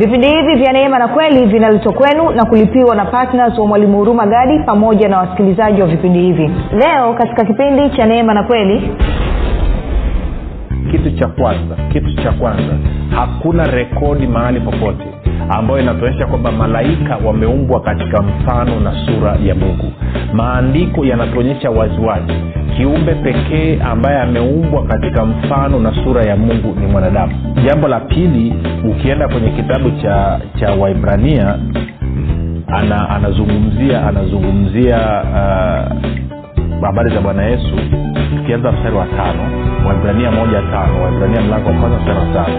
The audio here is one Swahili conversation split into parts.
vipindi hivi vya neema na kweli vinaletwa kwenu na kulipiwa na ptns wa mwalimu huruma gadi pamoja na wasikilizaji wa vipindi hivi. Leo katika kipindi cha neema na kweli. Kitu cha kwanza kitu cha kwanza hakuna rekodi mahali popote ambayo inatuonyesha kwamba malaika wameumbwa katika mfano na sura ya mungu. Maandiko yanatuonyesha waziwazi kiumbe pekee ambaye ameumbwa katika mfano na sura ya mungu ni mwanadamu. Jambo la pili ukienda kwenye kitabu cha cha waibrania ana, anazungumzia anazungumzia uh, habari za bwana yesu tukianza mstari wa tano waibrania moja tano waibrania mlango wa kwanza mstari wa tano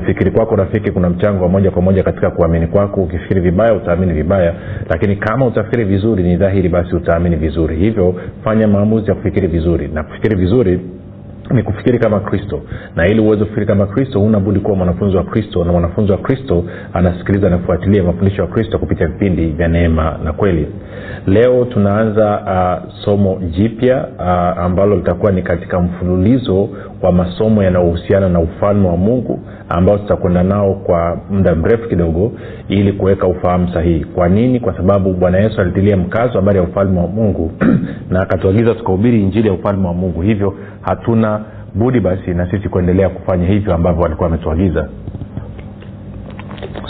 kufikiri kwako rafiki kuna mchango wa moja kwa moja katika kuamini kwako. Ukifikiri vibaya utaamini vibaya. Lakini kama utafikiri vizuri ni dhahiri basi utaamini vizuri. Hivyo fanya maamuzi ya kufikiri vizuri. Na kufikiri vizuri ni kufikiri kama kristo. Na ili uweze kufikiri kama kristo hunabudi kuwa mwanafunzi wa kristo. Na mwanafunzi wa kristo anasikiliza na kufuatilia mafundisho ya kristo kupitia vipindi vya neema na kweli. Leo tunaanza uh, somo jipya uh, ambalo litakuwa ni katika mfululizo wa masomo yanayohusiana na ufalme wa mungu ambao tutakwenda nao kwa muda mrefu kidogo ili kuweka ufahamu sahihi. Kwa nini? Kwa sababu bwana yesu alitilia mkazo habari ya ufalme wa mungu na akatuagiza tukahubiri injili ya ufalme wa mungu. Hivyo hatuna budi basi na sisi kuendelea kufanya hivyo ambavyo walikuwa wametuagiza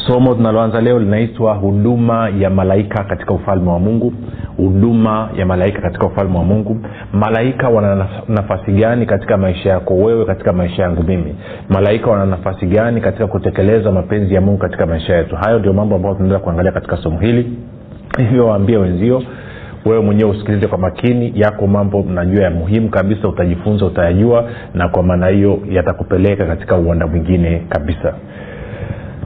somo tunaloanza leo linaitwa huduma ya malaika katika ufalme wa mungu. Huduma ya malaika katika ufalme wa mungu. Malaika wana nafasi gani katika maisha yako wewe katika maisha yangu mimi? Malaika wana nafasi gani katika kutekeleza mapenzi ya mungu katika maisha yetu? Hayo ndio mambo ambayo tunaendelea kuangalia katika somo hili. Hivyo waambie wenzio wewe mwenyewe usikilize kwa makini yako mambo najua ya muhimu kabisa utajifunza utayajua na kwa maana hiyo yatakupeleka katika uwanda mwingine kabisa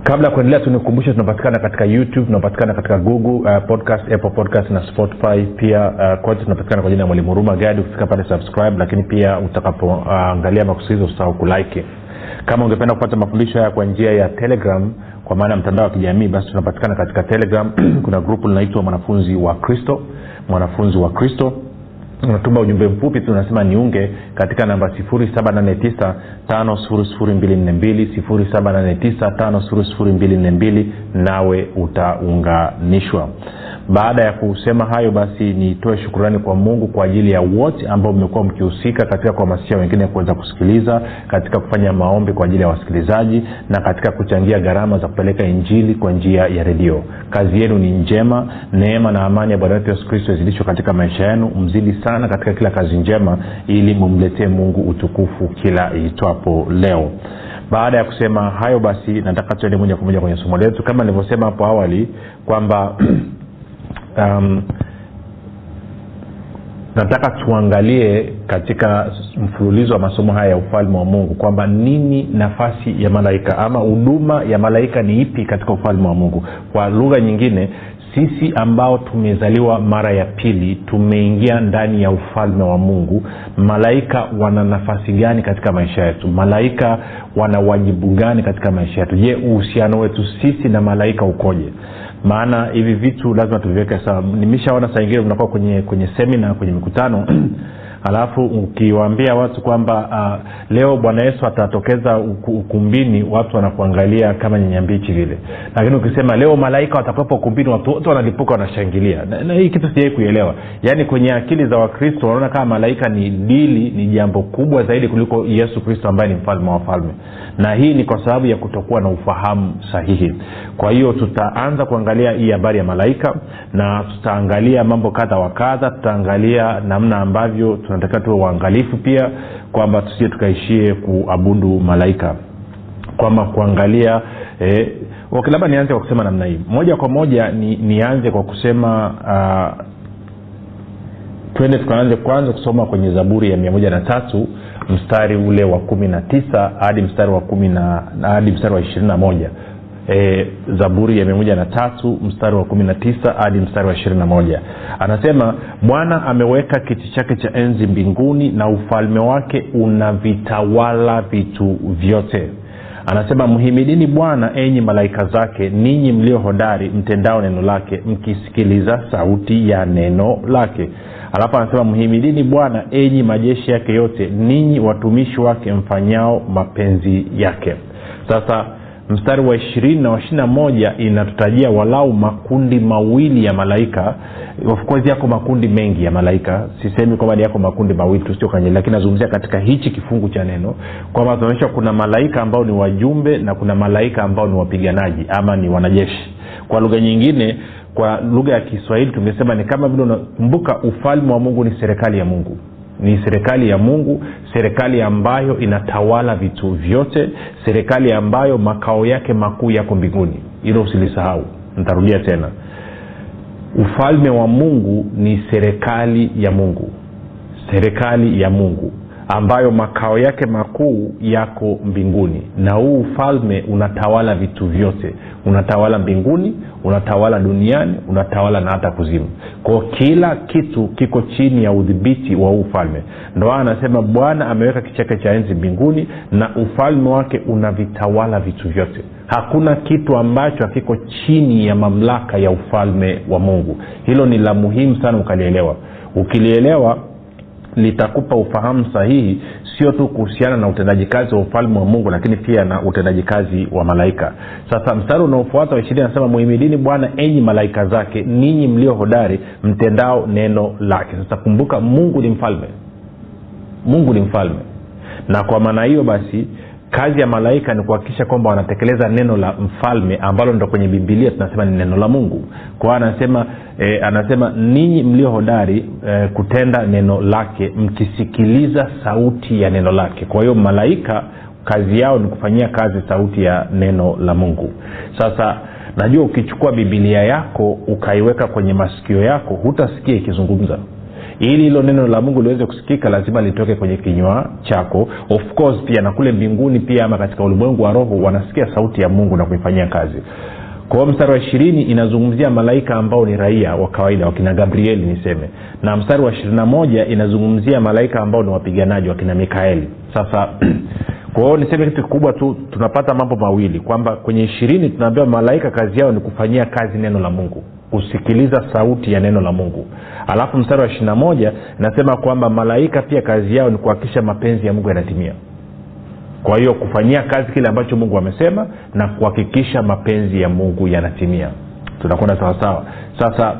kabla ya kuendelea tunikumbushe tunapatikana katika youtube tunapatikana katika google uh, podcast apple podcast na spotify. Pia uh, kote tunapatikana kwa jina ya mwalimu huruma gadi. Ukifika pale subscribe lakini pia utakapoangalia uh, makusikiliza usahau kulike. Kama ungependa kupata mafundisho haya kwa njia ya telegram kwa maana ya mtandao wa kijamii basi tunapatikana katika telegram. Kuna grupu linaitwa mwanafunzi wa kristo mwanafunzi wa kristo unatuma ujumbe mfupi tu unasema niunge katika namba 7895242 nawe utaunganishwa. Baada ya kusema hayo basi nitoe shukurani kwa mungu kwa ajili ya wote ambao mmekuwa mkihusika katika kuhamasisha wengine kuweza kusikiliza katika kufanya maombi kwa ajili ya wasikilizaji na katika kuchangia gharama za kupeleka injili kwa njia ya redio. Kazi yenu ni njema neema na amani ya bwana wetu yesu kristo izidishwa katika maisha yenu. Mzidi sana katika kila kazi njema ili mumletee mungu utukufu kila iitwapo leo. Baada ya kusema hayo basi nataka tuende moja kwa moja kwenye somo letu. Kama nilivyosema hapo awali kwamba um, nataka tuangalie katika mfululizo wa masomo haya ya ufalme wa mungu kwamba nini nafasi ya malaika ama huduma ya malaika ni ipi katika ufalme wa mungu. Kwa lugha nyingine sisi ambao tumezaliwa mara ya pili tumeingia ndani ya ufalme wa mungu malaika wana nafasi gani katika maisha yetu? Malaika wana wajibu gani katika maisha yetu? Je uhusiano wetu sisi na malaika ukoje? Maana hivi vitu lazima tuviweke sawa. Nimeshaona saa ingine unakuwa kwenye kwenye semina kwenye mikutano alafu ukiwaambia watu kwamba uh, leo bwana yesu atatokeza ukumbini watu wanakuangalia kama nyenyambichi vile. Lakini ukisema leo malaika watakwepa ukumbini watu wote wanalipuka wanashangilia. Na, na hii kitu sijai kuielewa. Yaani kwenye akili za wakristo wanaona kama malaika ni dili ni jambo kubwa zaidi kuliko yesu kristo ambaye ni mfalme wa wafalme na hii ni kwa sababu ya kutokuwa na ufahamu sahihi. Kwa hiyo tutaanza kuangalia hii habari ya malaika na tutaangalia mambo kadha wa kadha tutaangalia namna ambavyo tunatakiwa tuwe uangalifu pia kwamba tusije tukaishie kuabudu malaika. Kwamba kuangalia eh, okay, labda nianze kwa kusema namna hii. Moja kwa moja ni, nianze kwa kusema uh, twende tukaanze kwanza kusoma kwenye zaburi ya mia moja na tatu mstari ule wa kumi na tisa hadi mstari wa kumi na hadi mstari wa ishirini na moja e, zaburi ya miamoja na tatu mstari wa kumi na tisa hadi mstari wa ishirini na moja. Anasema bwana ameweka kiti chake cha enzi mbinguni na ufalme wake unavitawala vitu vyote. Anasema mhimidini bwana enyi malaika zake ninyi mlio hodari mtendao neno lake mkisikiliza sauti ya neno lake. Alafu anasema mhimidini bwana enyi majeshi yake yote ninyi watumishi wake mfanyao mapenzi yake. Sasa mstari wa ishirini na wa ishiri na moja inatutajia walau makundi mawili ya malaika. Of course yako makundi mengi ya malaika. Sisemi kwamba ni yako makundi mawili tusiokanye lakini nazungumzia katika hichi kifungu cha neno kwamba tunaonyesha kuna malaika ambao ni wajumbe na kuna malaika ambao ni wapiganaji ama ni wanajeshi. Kwa lugha nyingine kwa lugha ya kiswahili tungesema ni kama vile unakumbuka ufalme wa mungu ni serikali ya mungu ni serikali ya mungu serikali ambayo inatawala vitu vyote serikali ambayo makao yake makuu yako mbinguni. Hilo usilisahau. Nitarudia tena. Ufalme wa mungu ni serikali ya mungu. Serikali ya mungu ambayo makao yake makuu yako mbinguni. Na huu ufalme unatawala vitu vyote. Unatawala mbinguni unatawala duniani unatawala na hata kuzimu. Kwao kila kitu kiko chini ya udhibiti wa huu ufalme. Ndo anasema bwana ameweka kichake cha enzi mbinguni na ufalme wake unavitawala vitu vyote. Hakuna kitu ambacho hakiko chini ya mamlaka ya ufalme wa mungu. Hilo ni la muhimu sana ukalielewa. Ukilielewa litakupa ufahamu sahihi sio tu kuhusiana na utendaji kazi wa ufalme wa mungu lakini pia na utendaji kazi wa malaika. Sasa mstari unaofuata wa ishirini anasema muhimidini bwana enyi malaika zake ninyi mlio hodari mtendao neno lake. Sasa kumbuka mungu ni mfalme. Mungu ni mfalme. Na kwa maana hiyo basi kazi ya malaika ni kuhakikisha kwamba wanatekeleza neno la mfalme ambalo ndo kwenye bibilia tunasema ni neno la mungu. Kwa hiyo anasema e, anasema ninyi mlio hodari e, kutenda neno lake mkisikiliza sauti ya neno lake. Kwa hiyo malaika kazi yao ni kufanyia kazi sauti ya neno la mungu. Sasa najua ukichukua bibilia yako ukaiweka kwenye masikio yako hutasikia ikizungumza ili hilo neno la mungu liweze kusikika lazima litoke kwenye kinywa chako. Of course pia na kule mbinguni pia ama katika ulimwengu wa roho wanasikia sauti ya mungu na kuifanyia kazi. Kwao mstari wa ishirini inazungumzia malaika ambao ni raia wa kawaida wakina gabrieli niseme. Na mstari wa ishirini na moja inazungumzia malaika ambao ni wapiganaji wakina mikaeli. Sasa kwao niseme kitu kikubwa tu tunapata mambo mawili. Kwamba kwenye ishirini tunaambiwa malaika kazi yao ni kufanyia kazi neno la mungu kusikiliza sauti ya neno la mungu. Alafu mstari wa ishirina moja inasema kwamba malaika pia kazi yao ni kuhakikisha mapenzi ya mungu yanatimia. Kwa hiyo kufanyia kazi kile ambacho mungu amesema na kuhakikisha mapenzi ya mungu yanatimia. Tunakwenda sawasawa. Sasa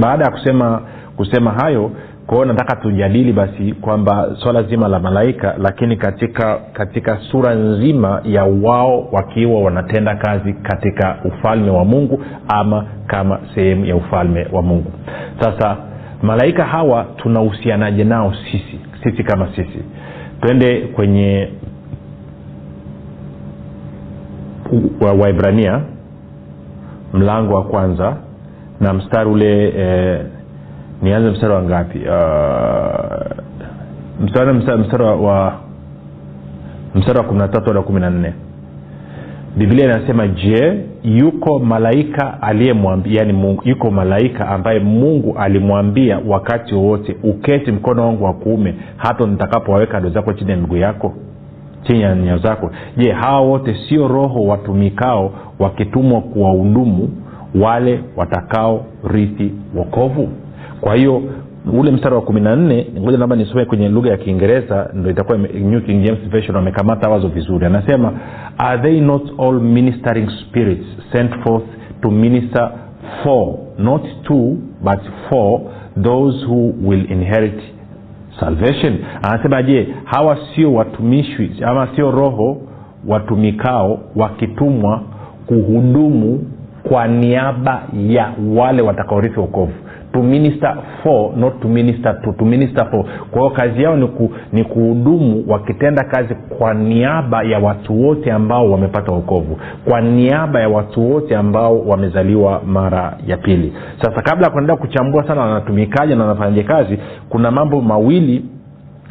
baada ya kusema kusema hayo kwa nataka tujadili basi kwamba swala zima la malaika lakini katika katika sura nzima ya wao wakiwa wanatenda kazi katika ufalme wa mungu ama kama sehemu ya ufalme wa mungu. Sasa malaika hawa tunahusianaje nao sisi sisi kama sisi? Twende kwenye waibrania wa mlango wa kwanza na mstari ule eh, nianze mstari wa ngapi? Uh, mstari, wa mstari wa kumi na tatu hadi wa kumi na nne biblia inasema je yuko malaika aliyemwambia yani yuko malaika ambaye mungu alimwambia wakati wowote uketi mkono wangu wa kuume hata nitakapowaweka ado zako chini ya miguu yako chini ya nyayo zako? Je hawa wote sio roho watumikao wakitumwa kuwahudumu wale watakao rithi wokovu kwa hiyo ule mstari wa kumi na nne ngoja labda nisome kwenye lugha ya kiingereza ndo itakuwa new king james version wamekamata wazo vizuri. Anasema are they not all ministering spirits sent forth to minister for not to but for those who will inherit salvation? Anasema je hawa sio watumishi ama sio roho watumikao wakitumwa kuhudumu kwa niaba ya wale watakaorithi wokovu to minister for not to minister to, to minister for. Kwa hiyo kazi yao ni, ku, ni kuhudumu wakitenda kazi kwa niaba ya watu wote ambao wamepata wokovu. Kwa niaba ya watu wote ambao wamezaliwa mara ya pili. Sasa kabla ya kuendelea kuchambua sana wanatumikaje na wanafanyaje kazi kuna mambo mawili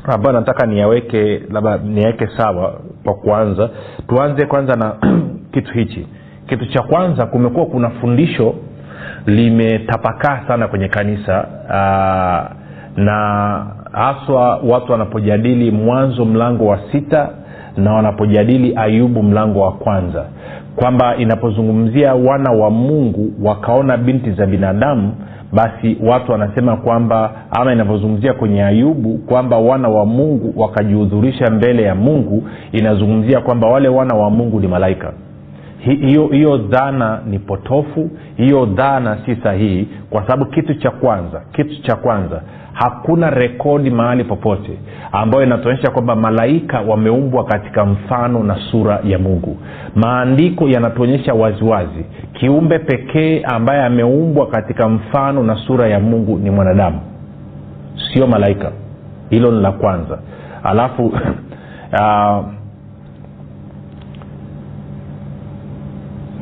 ambayo nataka niyaweke labda niyaweke sawa kwa kuanza tuanze kwanza na kitu hichi. Kitu cha kwanza kumekuwa kuna fundisho limetapakaa sana kwenye kanisa aa, na haswa watu wanapojadili mwanzo mlango wa sita na wanapojadili ayubu mlango wa kwanza kwamba inapozungumzia wana wa mungu wakaona binti za binadamu basi watu wanasema kwamba ama inavyozungumzia kwenye ayubu kwamba wana wa mungu wakajihudhurisha mbele ya mungu inazungumzia kwamba wale wana wa mungu ni malaika hiyo dhana ni potofu hiyo dhana si sahihi kwa sababu kitu cha kwanza kitu cha kwanza hakuna rekodi mahali popote ambayo inatuonyesha kwamba malaika wameumbwa katika mfano na sura ya mungu. Maandiko yanatuonyesha waziwazi kiumbe pekee ambaye ameumbwa katika mfano na sura ya mungu ni mwanadamu sio malaika. Hilo ni la kwanza. Alafu uh,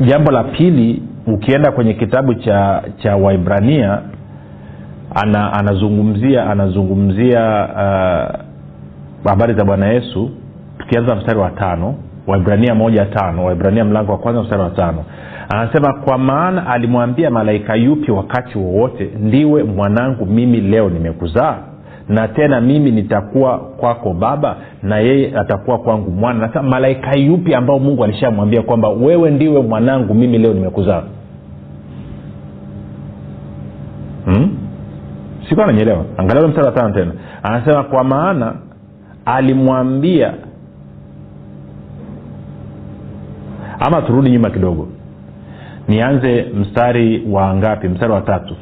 jambo la pili ukienda kwenye kitabu cha cha waibrania ana, anazungumzia anazungumzia habari uh, za bwana yesu tukianza mstari wa tano waibrania moja tano waibrania mlango wa kwanza mstari wa tano. Anasema kwa maana alimwambia malaika yupi wakati wowote ndiwe mwanangu mimi leo nimekuzaa na tena mimi nitakuwa kwako baba na yeye atakuwa kwangu mwana. Nasa malaika yupi ambao mungu alishamwambia kwamba wewe ndiwe mwanangu mimi leo nimekuzaa? Hmm? sikuwa nanyelewa angalia mstari wa tano tena. Anasema kwa maana alimwambia ama turudi nyuma kidogo. Nianze mstari wa ngapi? Mstari wa tatu.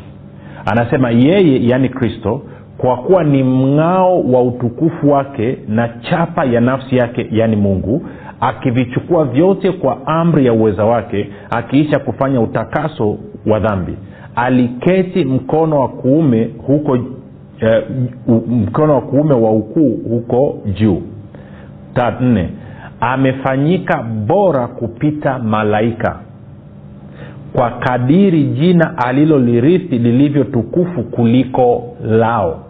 Anasema yeye yaani kristo kwa kuwa ni mng'ao wa utukufu wake na chapa ya nafsi yake yaani mungu akivichukua vyote kwa amri ya uweza wake akiisha kufanya utakaso wa dhambi. Aliketi mkono wa kuume huko eh, mkono wa kuume wa ukuu huko juu. Nne amefanyika bora kupita malaika. Kwa kadiri jina alilolirithi lilivyo tukufu kuliko lao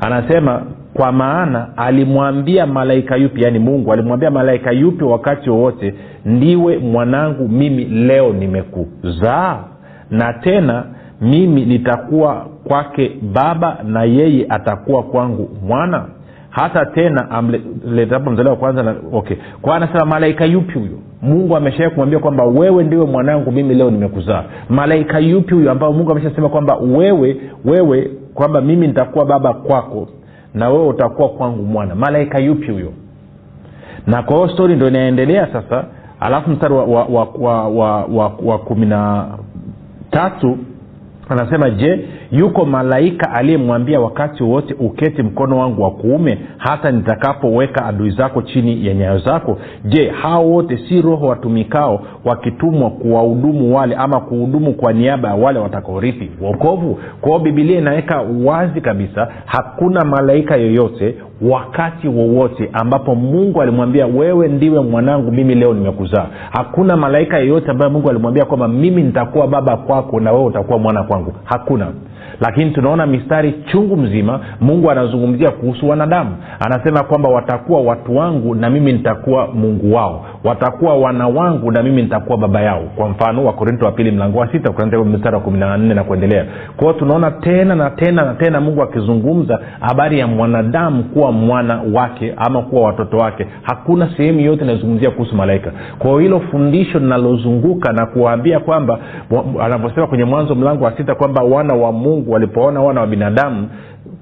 anasema kwa maana alimwambia malaika yupi yaani mungu alimwambia malaika yupi wakati wowote ndiwe mwanangu mimi leo nimekuzaa na tena mimi nitakuwa kwake baba na yeye atakuwa kwangu mwana? Hata tena amletapo mzaliwa wa kwanza na, okay. Kwa anasema malaika yupi huyo? Mungu ameshawai kumwambia kwamba wewe ndiwe mwanangu mimi leo nimekuzaa. Malaika yupi huyo ambao mungu ameshasema kwamba wewe wewe kwamba mimi nitakuwa baba kwako na wewe utakuwa kwangu mwana. Malaika yupi huyo? Na kwa hiyo stori ndo inaendelea sasa alafu mstari wa, wa, wa, wa, wa, wa, wa kumi na tatu anasema je yuko malaika aliyemwambia wakati wowote uketi mkono wangu wa kuume hata nitakapoweka adui zako chini ya nyayo zako. Je hao wote si roho watumikao wakitumwa kuwahudumu wale ama kuhudumu kwa niaba ya wale watakaorithi? Wokovu? Kwao bibilia inaweka wazi kabisa hakuna malaika yoyote wakati wowote ambapo mungu alimwambia wewe ndiwe mwanangu mimi leo nimekuzaa. Hakuna malaika yeyote ambaye mungu alimwambia kwamba mimi nitakuwa baba kwako na wewe utakuwa mwana kwangu. Hakuna lakini tunaona mistari chungu mzima mungu anazungumzia kuhusu wanadamu. Anasema kwamba watakuwa watu wangu na mimi nitakuwa mungu wao. Watakuwa wana wangu na mimi nitakuwa baba yao. Kwa mfano wakorinto wa pili mlango wa sita mstari wa kumi na nne na kuendelea. Kwao tunaona tena na tena na tena mungu akizungumza habari ya mwanadamu kuwa mwana wake ama kuwa watoto wake. Hakuna sehemu yote inayozungumzia kuhusu malaika. Kwao hilo fundisho linalozunguka na kuwaambia kwamba anavyosema kwenye mwanzo mlango wa sita kwamba wana wa mungu walipoona wana wa binadamu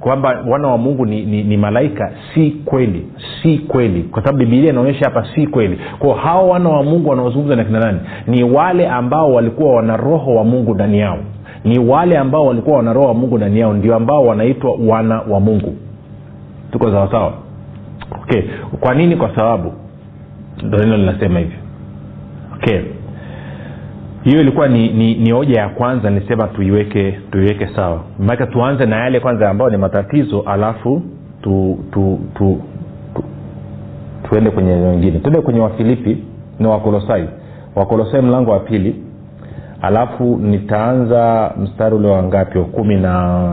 kwamba wana wa mungu ni, ni, ni malaika si kweli si kweli. Kwa sababu bibilia inaonyesha hapa si kweli. Kwao hawa wana wa mungu wanaozungumza na kina nani? Ni wale ambao walikuwa wana roho wa mungu ndani yao. Ni wale ambao walikuwa wana roho wa mungu ndani yao ndio ambao wanaitwa wana wa mungu. Tuko sawasawa okay. Kwa nini? Kwa sababu ndo neno linasema hivyo. Okay hiyo ilikuwa ni, ni, ni hoja ya kwanza nisema tuiweke tuiweke sawa. Maake tuanze na yale kwanza ambayo ni matatizo alafu tu, tu, tu, tu, tuende kwenye wengine. Tuende kwenye wafilipi na wakolosai. Wakolosai mlango wa pili. Alafu nitaanza mstari ule wa ngapi? Wa kumi na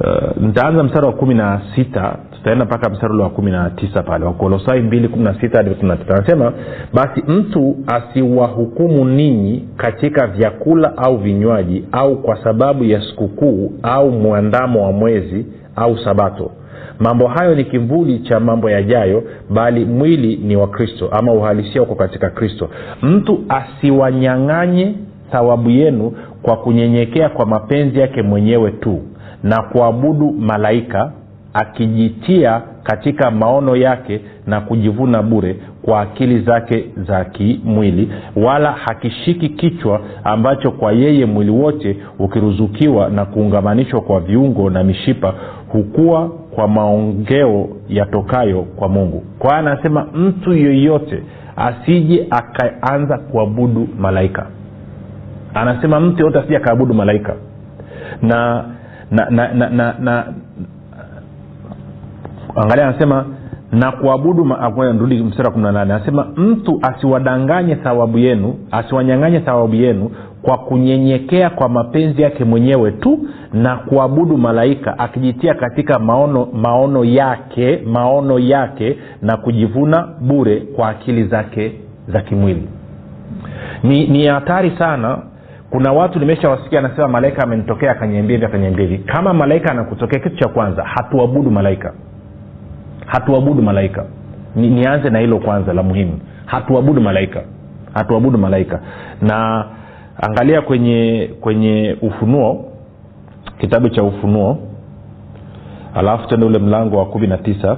uh, nitaanza mstari wa kumi na sita tutaenda mpaka mstari ule wa kumi na tisa pale. Wakolosai mbili kumi na sita hadi kumi na tisa anasema basi mtu asiwahukumu ninyi katika vyakula au vinywaji au kwa sababu ya sikukuu au mwandamo wa mwezi au sabato. Mambo hayo ni kivuli cha mambo yajayo bali mwili ni wa kristo ama uhalisia uko katika kristo. Mtu asiwanyang'anye thawabu yenu kwa kunyenyekea kwa mapenzi yake mwenyewe tu na kuabudu malaika akijitia katika maono yake na kujivuna bure kwa akili zake za kimwili wala hakishiki kichwa ambacho kwa yeye mwili wote ukiruzukiwa na kuungamanishwa kwa viungo na mishipa hukua kwa maongeo yatokayo kwa mungu. Kwa anasema mtu yoyote asije akaanza kuabudu malaika. Anasema mtu yoyote asije akaabudu malaika. Na na na, na, na, na angalia anasema na kuabudu rudi mstari kumi na nane. Anasema mtu asiwadanganye thawabu yenu asiwanyang'anye thawabu yenu kwa kunyenyekea kwa mapenzi yake mwenyewe tu na kuabudu malaika akijitia katika maono maono yake maono yake na kujivuna bure kwa akili zake za kimwili. Ni ni hatari sana. Kuna watu nimeshawasikia anasema malaika amenitokea akaniambia hivi akaniambia hivi. Kama malaika anakutokea kitu cha kwanza hatuabudu malaika hatuabudu malaika. Ni, nianze na hilo kwanza la muhimu. Hatuabudu malaika. Hatuabudu malaika. Na angalia kwenye kwenye ufunuo kitabu cha ufunuo alafu tende ule mlango wa kumi na tisa.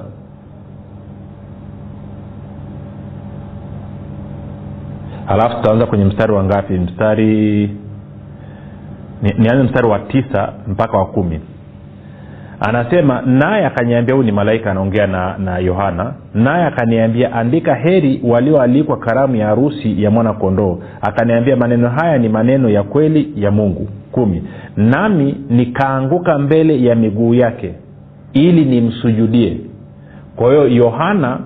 Alafu tutaanza kwenye mstari wa ngapi? Mstari ni, mstari wa tisa mpaka wa kumi anasema naye akaniambia huyu ni malaika anaongea na na yohana naye akaniambia andika heri walioalikwa karamu ya harusi ya mwana kondoo akaniambia maneno haya ni maneno ya kweli ya mungu. Kumi nami nikaanguka mbele ya miguu yake ili nimsujudie. Kwa hiyo yohana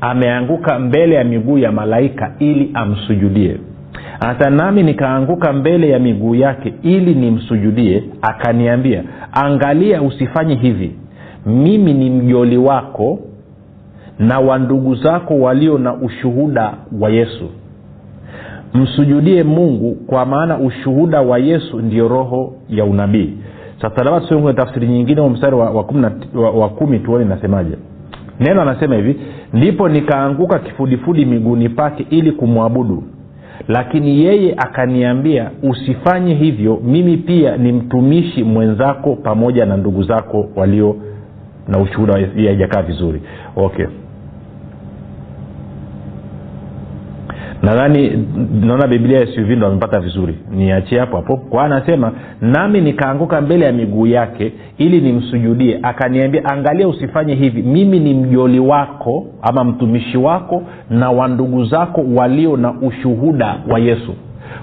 ameanguka mbele ya miguu ya malaika ili amsujudie hata nami nikaanguka mbele ya miguu yake ili nimsujudie akaniambia angalia usifanye hivi. Mimi ni mjoli wako na wa ndugu zako walio na ushuhuda wa yesu. Msujudie mungu kwa maana ushuhuda wa yesu ndio roho ya unabii. Sasa labda tusome kwenye tafsiri nyingine wa mstari wa, wa, wa, wa kumi tuone inasemaje neno anasema hivi ndipo nikaanguka kifudifudi miguuni pake ili kumwabudu lakini yeye akaniambia usifanye hivyo mimi pia ni mtumishi mwenzako pamoja na ndugu zako walio na ushuhuda haijakaa vizuri. Okay nadhani naona biblia suv ndo amepata vizuri. Niachie hapo hapo. Kwa anasema nami nikaanguka mbele ya miguu yake ili nimsujudie. Akaniambia angalia usifanye hivi. Mimi ni mjoli wako ama mtumishi wako na wandugu zako walio na ushuhuda wa yesu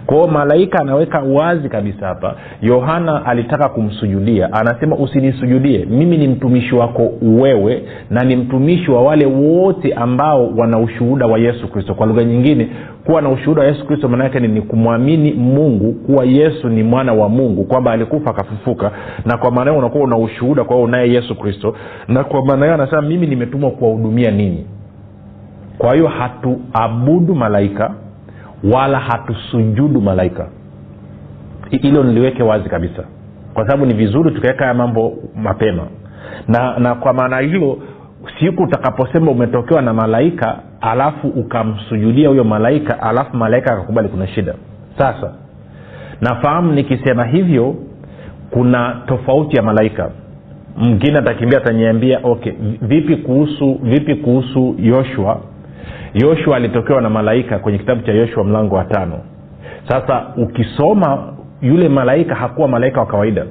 kwao malaika anaweka wazi kabisa hapa. Yohana alitaka kumsujudia. Anasema usinisujudie mimi ni mtumishi wako wewe na ni mtumishi wa wale wote ambao wana ushuhuda wa yesu kristo. Kwa lugha nyingine kuwa na ushuhuda wa yesu kristo maanaake ni, ni kumwamini mungu kuwa yesu ni mwana wa mungu kwamba alikufa akafufuka. Na kwa maana hiyo unakuwa una ushuhuda kwa hiyo unaye yesu kristo. Na kwa maana hiyo anasema mimi nimetumwa kuwahudumia nini kwa hiyo hatuabudu malaika wala hatusujudu malaika. Hilo niliweke wazi kabisa. Kwa sababu ni vizuri tukaweka haya mambo mapema. Na na kwa maana hiyo siku utakaposema umetokewa na malaika alafu ukamsujudia huyo malaika alafu malaika akakubali kuna shida. Sasa nafahamu nikisema hivyo kuna tofauti ya malaika. Mwingine atakimbia ataniambia okay vipi kuhusu vipi kuhusu yoshua yoshua alitokewa na malaika kwenye kitabu cha yoshua mlango wa tano. Sasa ukisoma yule malaika hakuwa malaika wa kawaida.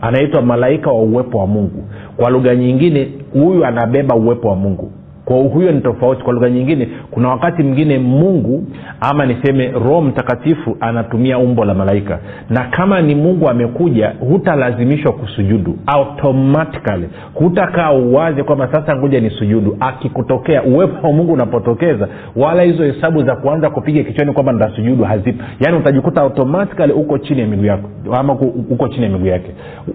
Anaitwa malaika wa uwepo wa mungu. Kwa lugha nyingine huyu anabeba uwepo wa mungu kwa huyo ni tofauti. Kwa lugha nyingine kuna wakati mwingine mungu ama niseme roho mtakatifu anatumia umbo la malaika. Na kama ni mungu amekuja hutalazimishwa kusujudu automatically. Hutakaa uwazi kwamba sasa ngoja ni sujudu akikutokea uwepo wa mungu unapotokeza wala hizo hesabu za kuanza kupiga kichwani kwamba ndasujudu hazipo. Yaani utajikuta automatically uko chini ya miguu yako ama uko chini ya miguu yake.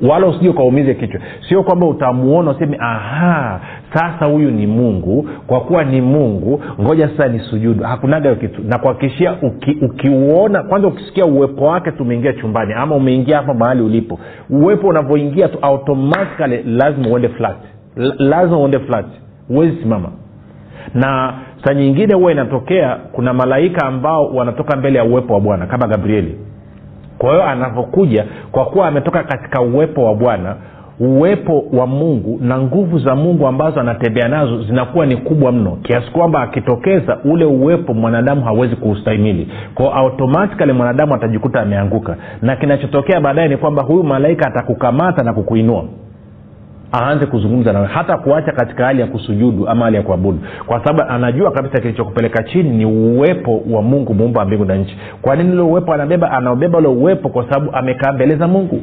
Wala usije ukaumize kichwa. Sio kwamba utamuona useme aha sasa huyu ni mungu kwa kuwa ni mungu ngoja sasa ni sujudu hakunaga kitu. Na kuhakikishia uki, ukiuona kwanza ukisikia uwepo wake tumeingia chumbani. Ama umeingia hapa mahali ulipo. Uwepo unavyoingia tu automatikali lazima uende flat. L- lazima uende flat. Huwezi simama. Na saa nyingine huwa inatokea kuna malaika ambao wanatoka mbele ya uwepo wa bwana kama gabrieli. Kwa hiyo anavyokuja kwa kuwa ametoka katika uwepo wa bwana uwepo wa mungu na nguvu za mungu ambazo anatembea nazo zinakuwa ni kubwa mno kiasi kwamba akitokeza ule uwepo mwanadamu hawezi kuustahimili. Kwao automatikali mwanadamu atajikuta ameanguka. Na kinachotokea baadaye ni kwamba huyu malaika atakukamata na kukuinua. Aanze kuzungumza nawe hata kuacha katika hali ya kusujudu ama hali ya kuabudu. Kwa sababu anajua kabisa kilichokupeleka chini ni uwepo wa mungu muumba wa mbingu na nchi. Kwa nini ule uwepo anabeba? Anaobeba ule uwepo kwa sababu amekaa mbele za mungu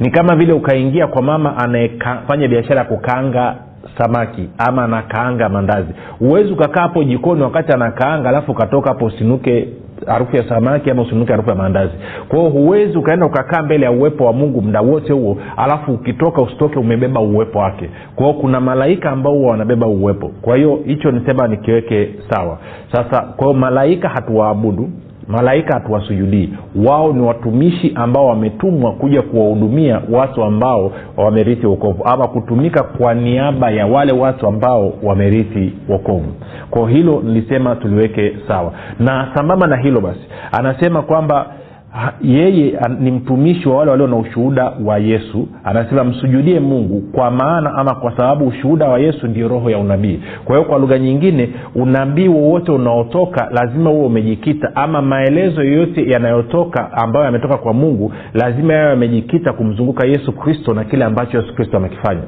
ni kama vile ukaingia kwa mama anayefanya biashara ya kukaanga samaki ama anakaanga mandazi. Huwezi ukakaa hapo jikoni wakati anakaanga alafu ukatoka hapo usinuke harufu ya samaki ama usinuke harufu ya maandazi kwao huwezi ukaenda ukakaa mbele ya uwepo wa mungu muda wote huo alafu ukitoka usitoke umebeba uwepo wake. Kwao kuna malaika ambao huwa wanabeba uwepo. Kwa hiyo hicho nisema nikiweke sawa. Sasa kwao malaika hatuwaabudu malaika hatuwasujudii. Wao ni watumishi ambao wametumwa kuja kuwahudumia watu ambao wamerithi wokovu ama kutumika kwa niaba ya wale watu ambao wamerithi wokovu. Kwao hilo nilisema tuliweke sawa. Na sambamba na hilo basi anasema kwamba yeye ni mtumishi wa wale walio na ushuhuda wa yesu anasema msujudie mungu kwa maana ama kwa sababu ushuhuda wa yesu ndio roho ya unabii. Kwa hiyo kwa lugha nyingine unabii wowote unaotoka lazima huo umejikita ama maelezo yoyote yanayotoka ambayo yametoka kwa mungu lazima yayo yamejikita kumzunguka yesu kristo na kile ambacho yesu kristo amekifanya.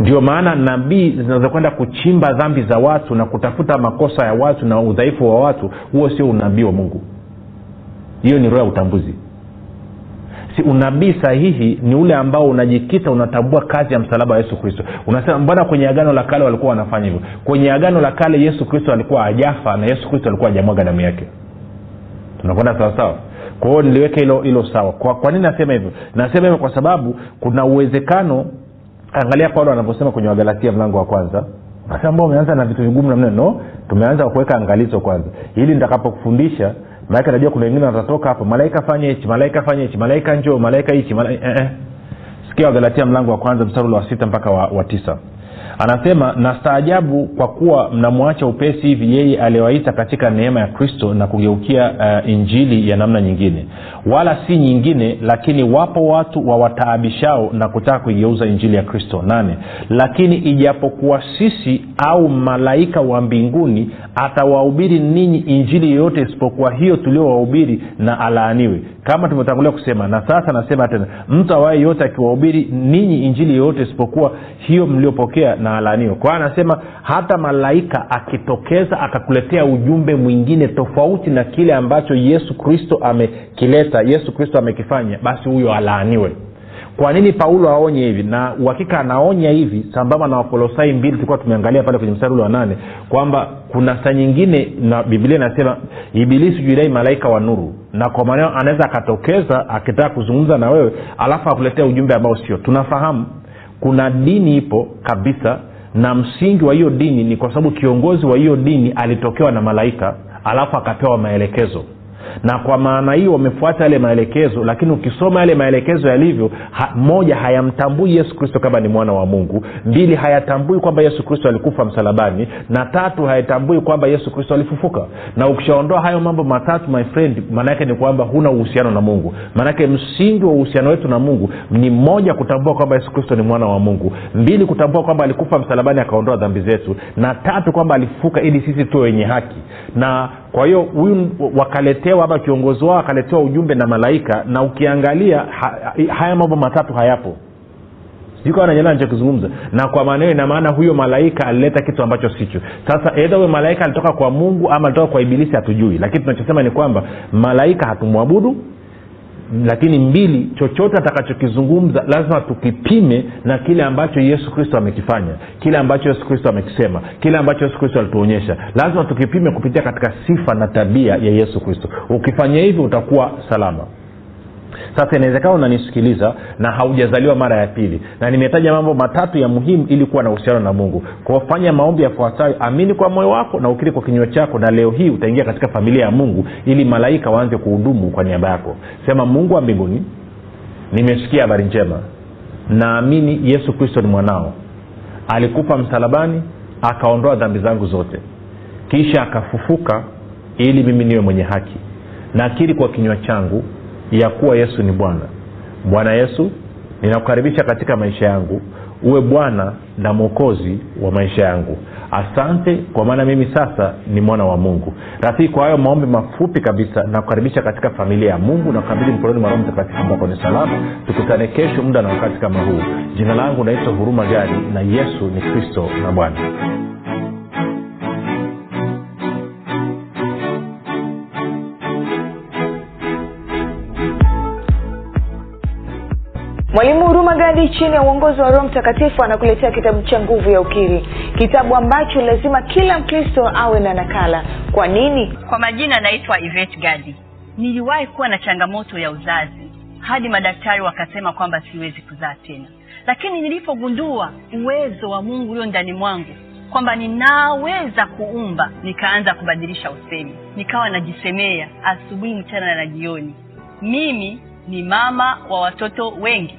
Ndio maana nabii zinazokwenda kuchimba dhambi za watu na kutafuta makosa ya watu na udhaifu wa watu huo sio unabii wa mungu hiyo ni roho ya utambuzi. Si unabii sahihi ni ule ambao unajikita unatambua kazi ya msalaba wa yesu kristo. Unasema mbona kwenye agano la kale walikuwa wanafanya hivyo? Kwenye agano la kale yesu kristo alikuwa ajafa na yesu kristo alikuwa ajamwaga damu yake. Tunakwenda sawasawa kwa hiyo niliweka hilo hilo sawa. Kwa, kwa nini nasema hivyo? Nasema hivyo kwa sababu kuna uwezekano angalia paulo anavyosema kwenye wagalatia mlango wa kwanza. Ambao umeanza na vitu vigumu namna no tumeanza kuweka angalizo kwanza. Ili nitakapokufundisha maanake najua kuna wengine watatoka hapo malaika fanye hichi malaika fanye hichi malaika njoo malaika hichi malaika... eh, eh. sikia wagalatia mlango wa kwanza mstari wa sita mpaka wa, wa tisa anasema nastaajabu kwa kuwa mnamwacha upesi hivi yeye aliyewaita katika neema ya kristo na kugeukia uh, injili ya namna nyingine. Wala si nyingine lakini wapo watu wawataabishao na kutaka kuigeuza injili ya kristo. Nane. Lakini ijapokuwa sisi au malaika wa mbinguni atawahubiri ninyi injili yoyote isipokuwa hiyo tuliowahubiri na alaaniwe. Kama tulivyotangulia kusema na sasa nasema tena mtu awaye yote akiwahubiri ninyi injili yoyote isipokuwa hiyo mliopokea na alaaniwe kwa anasema hata malaika akitokeza akakuletea ujumbe mwingine tofauti na kile ambacho yesu kristo amekileta yesu kristo amekifanya basi huyo alaaniwe. Kwa nini paulo aonye hivi? Na uhakika anaonya hivi sambamba na wakolosai mbili tulikuwa tumeangalia pale kwenye mstari ule wa nane kwamba kuna saa nyingine na biblia inasema ibilisi juilai malaika wa nuru. Na kwa maneo anaweza akatokeza akitaka kuzungumza na wewe alafu akuletea ujumbe ambao sio. Tunafahamu kuna dini ipo kabisa na msingi wa hiyo dini ni kwa sababu kiongozi wa hiyo dini alitokewa na malaika alafu akapewa maelekezo na kwa maana hiyo wamefuata yale maelekezo lakini ukisoma yale maelekezo yalivyo ha, moja hayamtambui yesu kristo kama ni mwana wa mungu. Mbili hayatambui kwamba yesu kristo alikufa msalabani. Na tatu hayatambui kwamba yesu kristo alifufuka. Na ukishaondoa hayo mambo matatu my friend maanaake ni kwamba huna uhusiano na mungu. Maanake msingi wa uhusiano wetu na mungu ni moja kutambua kwamba yesu kristo ni mwana wa mungu. Mbili kutambua kwamba alikufa msalabani akaondoa dhambi zetu. Na tatu kwamba alifufuka ili sisi tuwe wenye haki. Na kwa hiyo huyu wakaletewa ama kiongozi wao akaletewa ujumbe na malaika na ukiangalia ha, haya mambo matatu hayapo. Nachokizungumza na kwa maana hiyo ina maana huyo malaika alileta kitu ambacho sicho sasa edha huyo malaika alitoka kwa mungu ama alitoka kwa ibilisi hatujui. Lakini tunachosema ni kwamba malaika hatumwabudu lakini mbili chochote atakachokizungumza lazima tukipime na kile ambacho yesu kristo amekifanya kile ambacho yesu kristo amekisema kile ambacho yesu kristo alituonyesha. Lazima tukipime kupitia katika sifa na tabia ya yesu kristo. Ukifanya hivyo utakuwa salama sasa inawezekana unanisikiliza na haujazaliwa mara ya pili na nimetaja mambo matatu ya muhimu ili kuwa na uhusiano na mungu. Kwafanya maombi yafuatayo amini kwa moyo wako na ukiri kwa kinywa chako na leo hii utaingia katika familia ya mungu ili malaika waanze kuhudumu kwa niaba yako. Sema mungu wa mbinguni nimesikia habari njema. Naamini yesu kristo ni mwanao. Alikufa msalabani akaondoa dhambi zangu zote. Kisha akafufuka ili mimi niwe mwenye haki. Nakiri kwa kinywa changu ya kuwa yesu ni bwana. Bwana yesu ninakukaribisha katika maisha yangu. Uwe bwana na mwokozi wa maisha yangu. Asante kwa maana mimi sasa ni mwana wa mungu. Rafiki kwa hayo maombi mafupi kabisa nakukaribisha katika familia ya mungu na kukabili mkononi mwa roho mtakatifu ambako ni salama tukutane kesho muda na wakati kama huu. Jina langu naitwa huruma gari na yesu ni kristo na bwana mwalimu huruma gadi chini ya uongozi wa roho mtakatifu anakuletea kitabu cha nguvu ya ukiri. Kitabu ambacho lazima kila mkristo awe na nakala. Kwa nini? Kwa majina anaitwa ivet gadi niliwahi kuwa na changamoto ya uzazi hadi madaktari wakasema kwamba siwezi kuzaa tena. Lakini nilipogundua uwezo wa mungu ulio ndani mwangu kwamba ninaweza kuumba nikaanza kubadilisha usemi. Nikawa najisemea asubuhi mchana na jioni. Mimi ni mama wa watoto wengi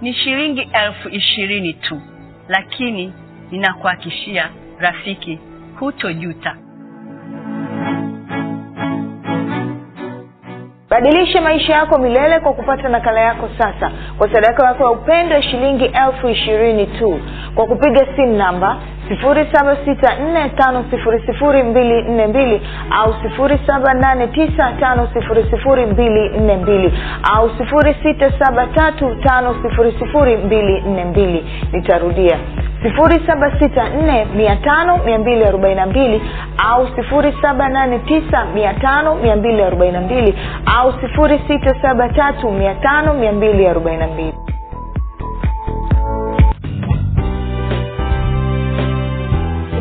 ni shilingi elfu ishirini tu lakini ninakuhakishia rafiki hutojuta badilisha maisha yako milele kwa kupata nakala yako sasa. Kwa sadaka yako ya upendo ya shilingi elfu ishirini tu. Kwa kupiga simu namba 7645242 au 7895242 au 6735242 nitarudia. 7645242 au 7895242 au 6735242